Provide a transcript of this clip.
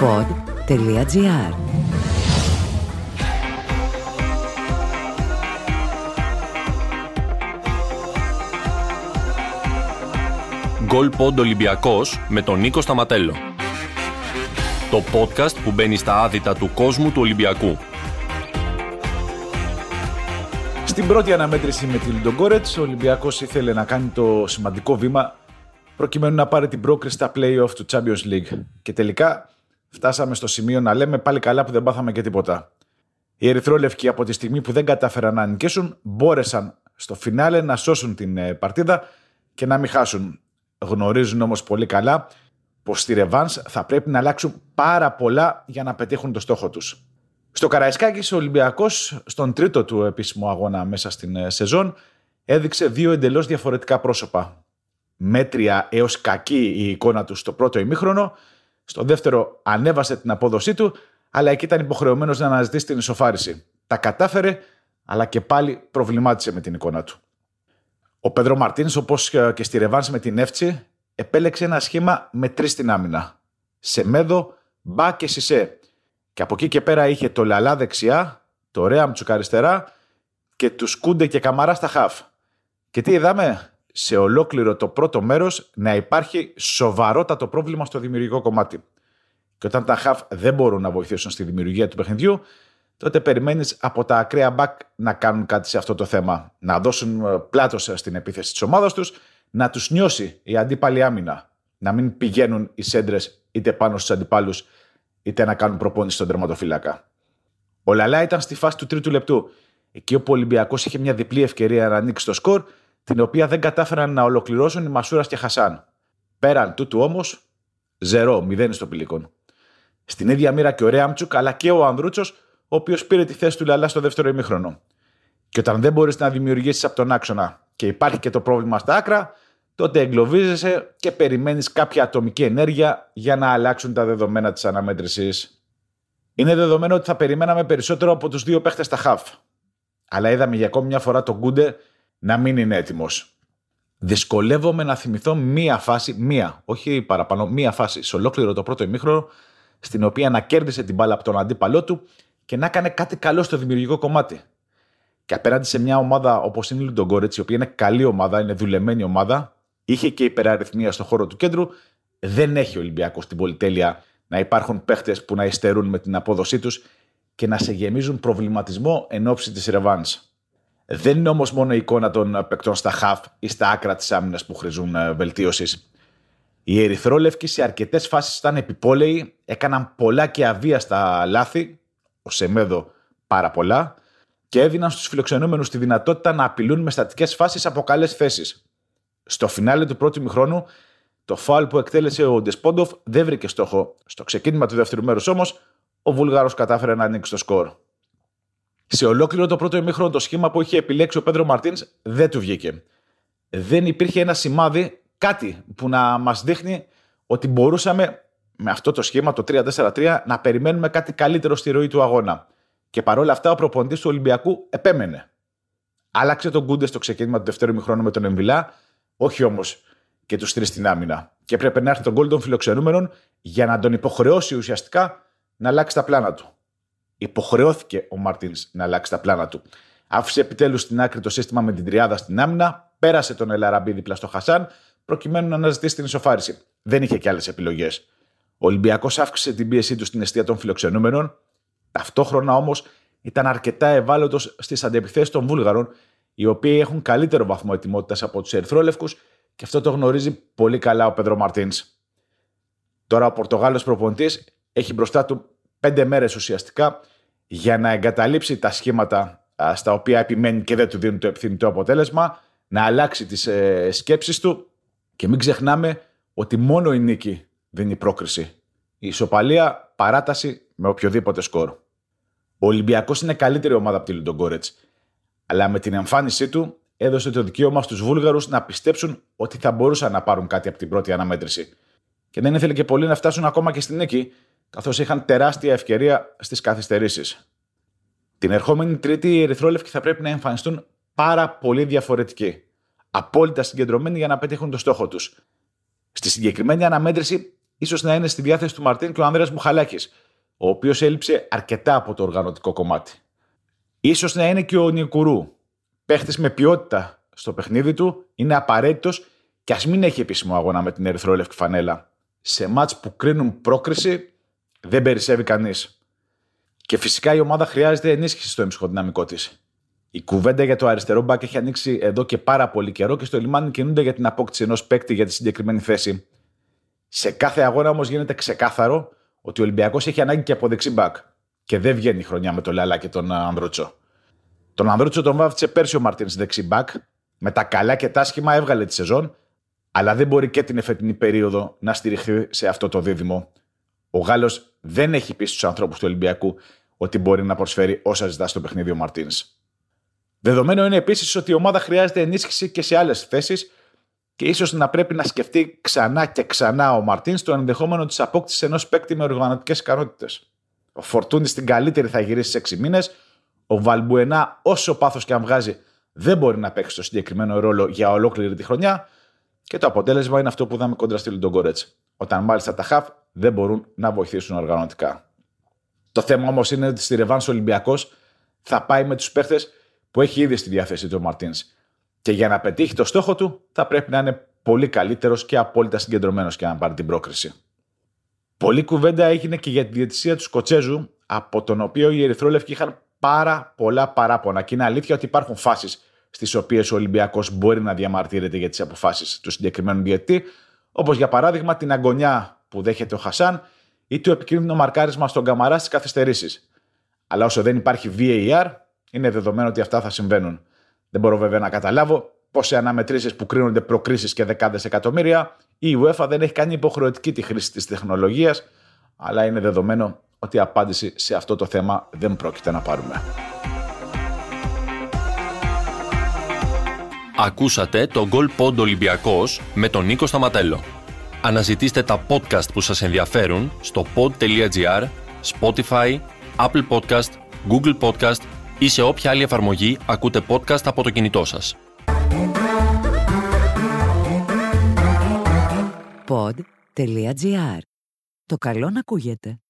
pod.gr Γκολ Πόντ Ολυμπιακός με τον Νίκο Σταματέλο. Το podcast που μπαίνει στα άδυτα του κόσμου του Ολυμπιακού. Στην πρώτη αναμέτρηση με τη Λιντογκόρετς, ο Ολυμπιακός ήθελε να κάνει το σημαντικό βήμα προκειμένου να πάρει την πρόκριση στα play-off του Champions League. Και τελικά φτάσαμε στο σημείο να λέμε πάλι καλά που δεν πάθαμε και τίποτα. Οι Ερυθρόλευκοι από τη στιγμή που δεν κατάφεραν να νικήσουν, μπόρεσαν στο φινάλε να σώσουν την ε, παρτίδα και να μην χάσουν. Γνωρίζουν όμως πολύ καλά πως στη Ρεβάνς θα πρέπει να αλλάξουν πάρα πολλά για να πετύχουν το στόχο τους. Στο Καραϊσκάκης, ο Ολυμπιακός, στον τρίτο του επίσημο αγώνα μέσα στην ε, σεζόν, έδειξε δύο εντελώς διαφορετικά πρόσωπα. Μέτρια έως κακή η εικόνα τους στο πρώτο ημίχρονο, στο δεύτερο ανέβασε την απόδοσή του, αλλά εκεί ήταν υποχρεωμένος να αναζητήσει την ισοφάριση. Τα κατάφερε, αλλά και πάλι προβλημάτισε με την εικόνα του. Ο Πέντρο Μαρτίν, όπως και στη Ρεβάνς με την Εύτσι, επέλεξε ένα σχήμα με τρεις στην άμυνα. Σεμέδο, Μπα και Σισε. Και από εκεί και πέρα είχε το Λαλά δεξιά, το Ρέαμτσουκ αριστερά και τους Κούντε και Καμαρά στα χαφ. Και τι είδαμε, σε ολόκληρο το πρώτο μέρος να υπάρχει σοβαρότατο πρόβλημα στο δημιουργικό κομμάτι. Και όταν τα χαφ δεν μπορούν να βοηθήσουν στη δημιουργία του παιχνιδιού, τότε περιμένεις από τα ακραία μπακ να κάνουν κάτι σε αυτό το θέμα. Να δώσουν ε, πλάτος στην επίθεση της ομάδας τους, να τους νιώσει η αντίπαλη άμυνα. Να μην πηγαίνουν οι σέντρες είτε πάνω στους αντιπάλους, είτε να κάνουν προπόνηση στον τερματοφύλακα. Ο Λαλά ήταν στη φάση του τρίτου λεπτού, εκεί όπου ο Ολυμπιακός είχε μια διπλή ευκαιρία να ανοίξει το σκορ, την οποία δεν κατάφεραν να ολοκληρώσουν οι Μασούρας και Χασάν. Πέραν τούτου όμως, 0-0 στο πηλίκον. Στην ίδια μοίρα και ο Ρέαμτσουκ αλλά και ο Ανδρούτσος ο οποίος πήρε τη θέση του Λαλά στο δεύτερο ημίχρονο. Και όταν δεν μπορείς να δημιουργήσεις από τον άξονα και υπάρχει και το πρόβλημα στα άκρα, τότε εγκλωβίζεσαι και περιμένεις κάποια ατομική ενέργεια για να αλλάξουν τα δεδομένα της αναμέτρησης. Είναι δεδομένο ότι θα περιμέναμε περισσότερο από τους δύο παίχτες στα χαφ. Αλλά είδαμε για ακόμη μια φορά τον Κούντε να μην είναι έτοιμος. Δυσκολεύομαι να θυμηθώ μία φάση, μία, όχι παραπάνω, μία φάση σε ολόκληρο το πρώτο ημίχρονο, στην οποία να κέρδισε την μπάλα από τον αντίπαλό του και να έκανε κάτι καλό στο δημιουργικό κομμάτι. Και απέναντι σε μια ομάδα όπως είναι η Λουντογκόρετ, η οποία είναι καλή ομάδα, είναι δουλεμένη ομάδα, είχε και υπεραριθμία στον χώρο του κέντρου, δεν έχει ο Ολυμπιακός την πολυτέλεια να υπάρχουν παίχτες που να υστερούν με την απόδοσή τους και να σε γεμίζουν προβληματισμό εν ώψη της Ρεβάνς. Δεν είναι όμως μόνο η εικόνα των παικτών στα χαφ ή στα άκρα της άμυνας που χρήζουν ε, βελτίωσης. Οι Ερυθρόλευκοι σε αρκετές φάσεις ήταν επιπόλαιοι, έκαναν πολλά και αβίαστα λάθη ο Σεμέδο πάρα πολλά και έδιναν στους φιλοξενούμενους τη δυνατότητα να απειλούν με στατικές φάσεις από καλές θέσεις. Στο φινάλε του πρώτου μηχρόνου, το φάουλ που εκτέλεσε ο Ντεσπόντοφ δεν βρήκε στόχο. Στο ξεκίνημα του δεύτερου μέρους όμως, ο Βούλγαρο κατάφερε να ανοίξει το σκορ. Σε ολόκληρο το πρώτο ημίχρονο, το σχήμα που είχε επιλέξει ο Πέντρο Μαρτίνς δεν του βγήκε. Δεν υπήρχε ένα σημάδι, κάτι που να μας δείχνει ότι μπορούσαμε με αυτό το σχήμα, το 3-4-3, να περιμένουμε κάτι καλύτερο στη ροή του αγώνα. Και παρόλα αυτά, ο προπονητής του Ολυμπιακού επέμενε. Άλλαξε τον Κούντε στο ξεκίνημα του δεύτερου μηχρόνου με τον Εμβιλά, όχι όμως και τους τρεις στην άμυνα. Και έπρεπε να έρθει τον γκολ των φιλοξενούμενων για να τον υποχρεώσει ουσιαστικά να αλλάξει τα πλάνα του. Υποχρεώθηκε ο Μαρτίν να αλλάξει τα πλάνα του. Άφησε επιτέλους στην άκρη το σύστημα με την τριάδα στην άμυνα, πέρασε τον Ελαραμπή δίπλα στο Χασάν, προκειμένου να αναζητήσει την ισοφάριση. Δεν είχε και άλλες επιλογές. Ο Ολυμπιακός αύξησε την πίεσή του στην αιστεία των φιλοξενούμενων. Ταυτόχρονα όμως ήταν αρκετά ευάλωτος στις αντεπιθέσεις των Βούλγαρων, οι οποίοι έχουν καλύτερο βαθμό ετοιμότητας από τους Ερυθρόλευκους και αυτό το γνωρίζει πολύ καλά ο Πέντρο Μαρτίνς. Τώρα ο Πορτογάλος προπονητής έχει μπροστά του πέντε μέρες ουσιαστικά για να εγκαταλείψει τα σχήματα στα οποία επιμένει και δεν του δίνουν το επιθυμητό αποτέλεσμα, να αλλάξει τις ε, σκέψεις του και μην ξεχνάμε ότι μόνο η νίκη δίνει πρόκριση. Η ισοπαλία, παράταση με οποιοδήποτε σκορ. Ο Ολυμπιακός είναι καλύτερη ομάδα από τη Λουντογκόρετ, αλλά με την εμφάνισή του έδωσε το δικαίωμα στους Βούλγαρους να πιστέψουν ότι θα μπορούσαν να πάρουν κάτι από την πρώτη αναμέτρηση. Και δεν ήθελε και πολύ να φτάσουν ακόμα και στην νίκη, καθώς είχαν τεράστια ευκαιρία στις καθυστερήσεις. Την ερχόμενη Τρίτη οι Ερυθρόλευκοι θα πρέπει να εμφανιστούν πάρα πολύ διαφορετικοί. Απόλυτα συγκεντρωμένοι για να πετύχουν το στόχο τους. Στη συγκεκριμένη αναμέτρηση ίσως να είναι στη διάθεση του Μαρτίν και ο Ανδρέας Μουχαλάκη, ο οποίος έλειψε αρκετά από το οργανωτικό κομμάτι. Ίσως να είναι και ο Νικουρού. Παίχτης με ποιότητα στο παιχνίδι του, είναι απαραίτητος και ας μην έχει επίσημο αγώνα με την Ερυθρόλευκη φανέλα. Σε μάτς που κρίνουν πρόκριση δεν περισσεύει κανείς. Και φυσικά η ομάδα χρειάζεται ενίσχυση στο εμψυχοδυναμικό της. Η κουβέντα για το αριστερό μπακ έχει ανοίξει εδώ και πάρα πολύ καιρό και στο λιμάνι κινούνται για την απόκτηση ενός παίκτη για τη συγκεκριμένη θέση. Σε κάθε αγώνα όμως γίνεται ξεκάθαρο ότι ο Ολυμπιακός έχει ανάγκη και από δεξί μπακ. Και δεν βγαίνει η χρονιά με τον Λαλά και τον Ανδρούτσο. Τον Ανδρούτσο τον βάφτισε πέρσι ο Μαρτίνς δεξί μπακ. Με τα καλά και τα άσχημα έβγαλε τη σεζόν, αλλά δεν μπορεί και την εφετινή περίοδο να στηριχθεί σε αυτό το δίδυμο. Ο Γάλλος δεν έχει πει στου ανθρώπους του Ολυμπιακού ότι μπορεί να προσφέρει όσα ζητά στο παιχνίδι ο Μαρτίνς. Δεδομένο είναι επίσης ότι η ομάδα χρειάζεται ενίσχυση και σε άλλες θέσεις και ίσως να πρέπει να σκεφτεί ξανά και ξανά ο Μαρτίνς το ενδεχόμενο της απόκτησης ενός παίκτη με οργανωτικές ικανότητες. Ο Φορτούνη στην καλύτερη θα γυρίσει σε 6 μήνες. Ο Βαλμπουενά, όσο πάθος και αν βγάζει, δεν μπορεί να παίξει το συγκεκριμένο ρόλο για ολόκληρη τη χρονιά. Και το αποτέλεσμα είναι αυτό που είδαμε κόντρα στη Λουντογκόρετ. Όταν μάλιστα τα χαφ δεν μπορούν να βοηθήσουν οργανωτικά. Το θέμα όμως είναι ότι στη Ρεβάνς Ολυμπιακός θα πάει με τους παίχτες που έχει ήδη στη διάθεση του ο Μαρτίνς. Και για να πετύχει το στόχο του, θα πρέπει να είναι πολύ καλύτερος και απόλυτα συγκεντρωμένος και να πάρει την πρόκριση. Πολλή κουβέντα έγινε και για τη διαιτησία του Σκοτσέζου, από τον οποίο οι Ερυθρόλευκοι είχαν πάρα πολλά παράπονα. Και είναι αλήθεια ότι υπάρχουν φάσεις στις οποίες ο Ολυμπιακός μπορεί να διαμαρτύρεται για τις αποφάσεις του συγκεκριμένου διαιτητή, όπως για παράδειγμα την αγωνιά που δέχεται ο Χασάν ή το επικίνδυνο μαρκάρισμα στον Καμαρά στις καθυστερήσεις. Αλλά όσο δεν υπάρχει VAR, είναι δεδομένο ότι αυτά θα συμβαίνουν. Δεν μπορώ βέβαια να καταλάβω πώ σε αναμετρήσεις που κρίνονται προκρίσεις και δεκάδες εκατομμύρια, η UEFA δεν έχει κάνει υποχρεωτική τη χρήση της τεχνολογίας, αλλά είναι δεδομένο ότι η απάντηση σε αυτό το θέμα δεν πρόκειται να πάρουμε. Ακούσατε το Goal Pod Ολυμπιακός με τον Νίκο Σταματέλο. Αναζητήστε τα podcast που σας ενδιαφέρουν στο pod.gr, Spotify, Apple Podcast, Google Podcast ή σε όποια άλλη εφαρμογή ακούτε podcast από το κινητό σας. Pod.gr. Το καλό να ακούγεται.